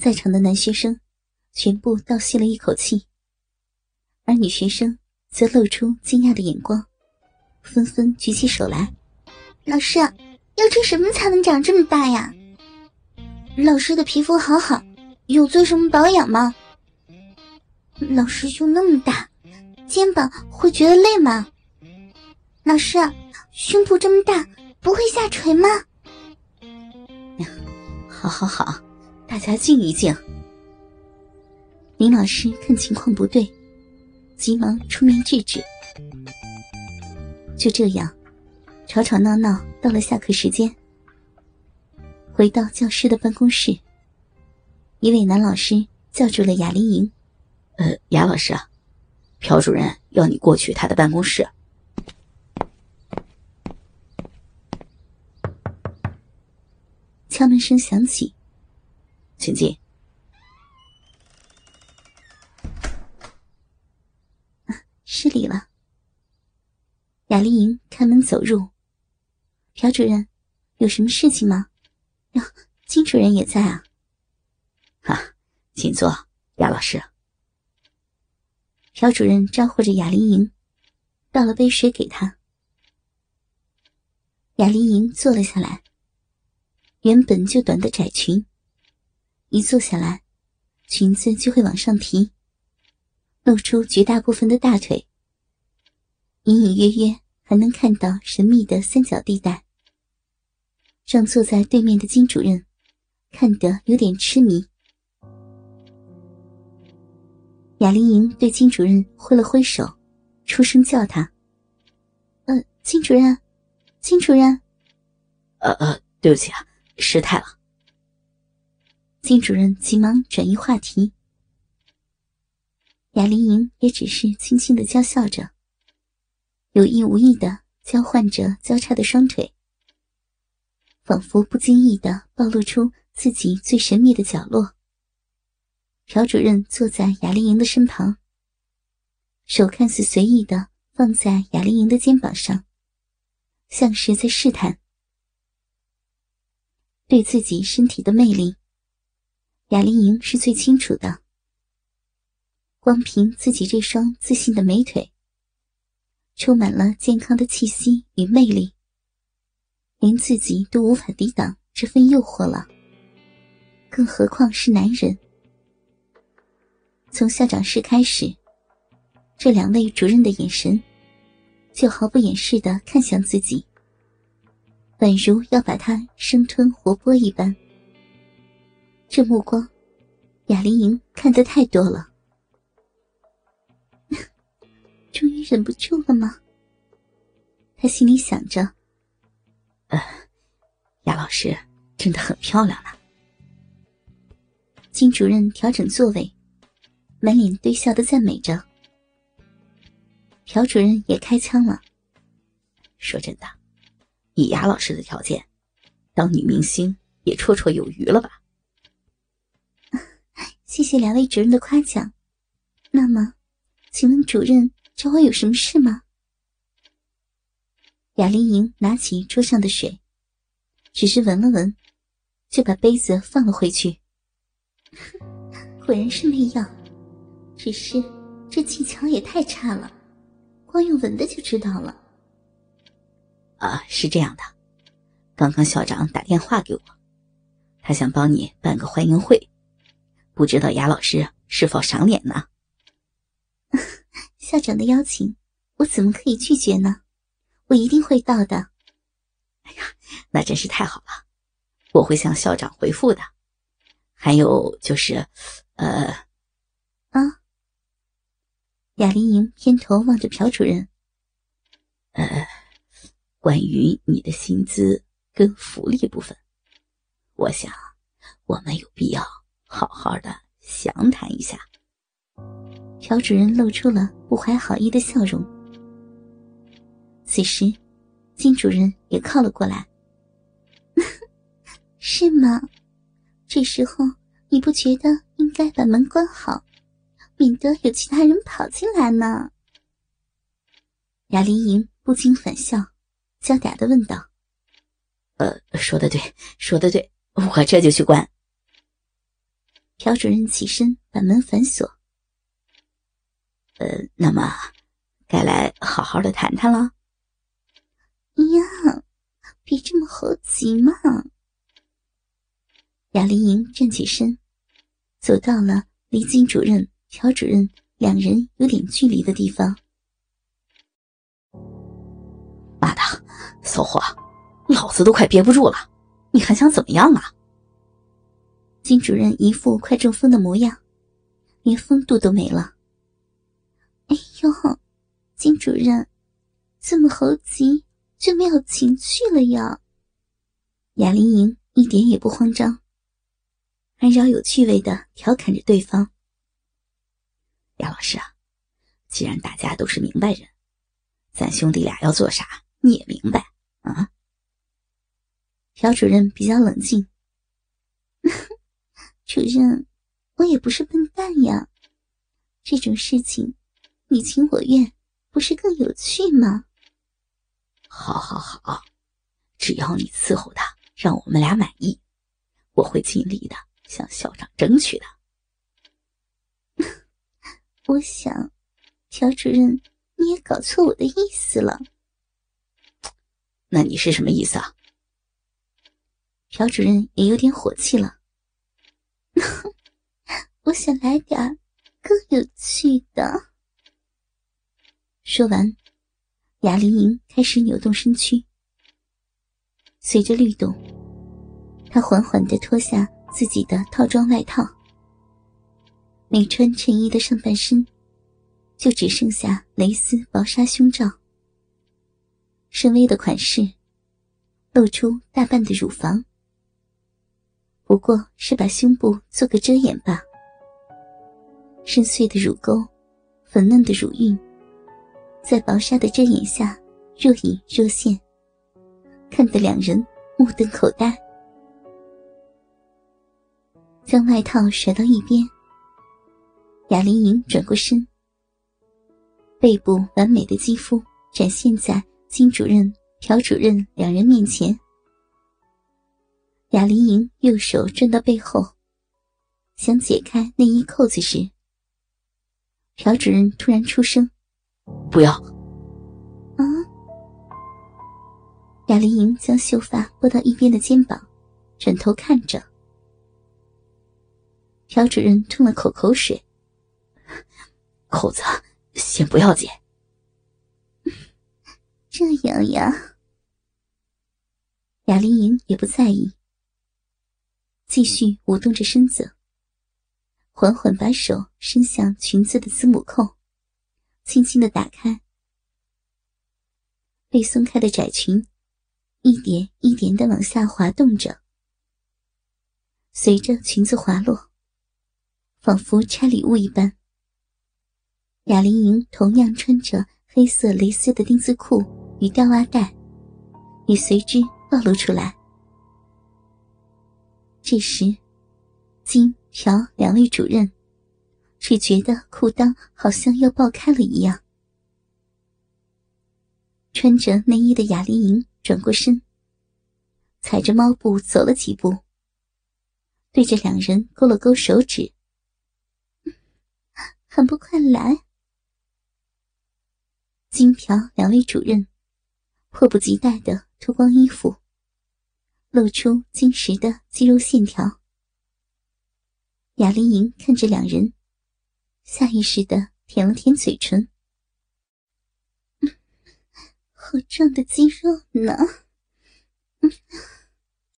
在场的男学生全部倒吸了一口气，而女学生则露出惊讶的眼光，纷纷举起手来：“老师，要吃什么才能长这么大呀？老师的皮肤好好，有做什么保养吗？老师胸那么大，肩膀会觉得累吗？老师，胸部这么大，不会下垂吗？”好好好，大家静一静。林老师看情况不对，急忙出面制止。就这样，吵吵闹闹到了下课时间。回到教师的办公室，一位男老师叫住了雅丽莹：“呃，雅老师，朴主任要你过去他的办公室。”敲门声响起，请进。失礼了。雅丽莹开门走入。朴主任，有什么事情吗？哟，金主任也在啊。哈，请坐，雅老师。朴主任招呼着雅丽莹，倒了杯水给她。雅丽莹坐了下来。原本就短的窄裙，一坐下来，裙子就会往上提，露出绝大部分的大腿。隐隐约约还能看到神秘的三角地带。让坐在对面的金主任看得有点痴迷。雅丽莹对金主任挥了挥手，出声叫他：“呃，金主任，金主任。”“呃呃，对不起啊。”失态了。金主任急忙转移话题，雅丽莹也只是轻轻的娇笑着，有意无意的交换着交叉的双腿，仿佛不经意的暴露出自己最神秘的角落。朴主任坐在雅丽莹的身旁，手看似随意的放在雅丽莹的肩膀上，像是在试探。对自己身体的魅力，雅丽莹是最清楚的。光凭自己这双自信的美腿，充满了健康的气息与魅力，连自己都无法抵挡这份诱惑了，更何况是男人。从校长室开始，这两位主任的眼神，就毫不掩饰的看向自己。宛如要把他生吞活剥一般，这目光，雅丽莹看得太多了，终于忍不住了吗？他心里想着。呃，雅老师真的很漂亮呢。金主任调整座位，满脸堆笑的赞美着。朴主任也开腔了，说真的。以雅老师的条件，当女明星也绰绰有余了吧？谢谢两位主任的夸奖。那么，请问主任找我有什么事吗？雅丽莹拿起桌上的水，只是闻了闻，就把杯子放了回去。果然是没药，只是这技巧也太差了，光用闻的就知道了。啊，是这样的，刚刚校长打电话给我，他想帮你办个欢迎会，不知道雅老师是否赏脸呢？校长的邀请，我怎么可以拒绝呢？我一定会到的。哎呀，那真是太好了，我会向校长回复的。还有就是，呃，啊，雅丽莹偏头望着朴主任，呃。关于你的薪资跟福利部分，我想我们有必要好好的详谈一下。朴主任露出了不怀好意的笑容。此时，金主任也靠了过来。是吗？这时候你不觉得应该把门关好，免得有其他人跑进来呢？雅丽莹不禁反笑。娇嗲的问道：“呃，说的对，说的对，我这就去关。”朴主任起身把门反锁。呃，那么，该来好好的谈谈了。呀，别这么猴急嘛！雅丽莹站起身，走到了离金主任、朴主任两人有点距离的地方。妈的，骚货，老子都快憋不住了，你还想怎么样啊？金主任一副快中风的模样，连风度都没了。哎呦，金主任，这么猴急就没有情趣了呀？雅玲莹一点也不慌张，还饶有趣味的调侃着对方。杨老师啊，既然大家都是明白人，咱兄弟俩要做啥你也明白啊？朴主任比较冷静。主任，我也不是笨蛋呀。这种事情，你情我愿，不是更有趣吗？好，好，好，只要你伺候他，让我们俩满意，我会尽力的向校长争取的。我想，朴主任，你也搞错我的意思了。那你是什么意思啊？朴主任也有点火气了。我想来点更有趣的。说完，雅玲莹开始扭动身躯，随着律动，她缓缓的脱下自己的套装外套，没穿衬衣的上半身就只剩下蕾丝薄纱胸罩，深 V 的款式露出大半的乳房。不过是把胸部做个遮掩吧。深邃的乳沟，粉嫩的乳晕，在薄纱的遮掩下若隐若现，看得两人目瞪口呆。将外套甩到一边，雅玲莹转过身，背部完美的肌肤展现在金主任、朴主任两人面前。雅玲莹右手转到背后，想解开内衣扣子时，朴主任突然出声：“不要！”啊！雅玲莹将秀发拨到一边的肩膀，转头看着朴主任，吞了口口水：“扣子先不要解。”这样呀？雅丽莹也不在意。继续舞动着身子，缓缓把手伸向裙子的子母扣，轻轻的打开。被松开的窄裙，一点一点的往下滑动着。随着裙子滑落，仿佛拆礼物一般，雅玲莹同样穿着黑色蕾丝的丁字裤与吊袜带，也随之暴露出来。这时，金、朴两位主任只觉得裤裆好像要爆开了一样。穿着内衣的雅丽莹转过身，踩着猫步走了几步，对着两人勾了勾手指：“还不快来！”金、朴两位主任迫不及待的脱光衣服。露出晶实的肌肉线条，雅丽莹看着两人，下意识的舔了舔嘴唇，好壮的肌肉呢！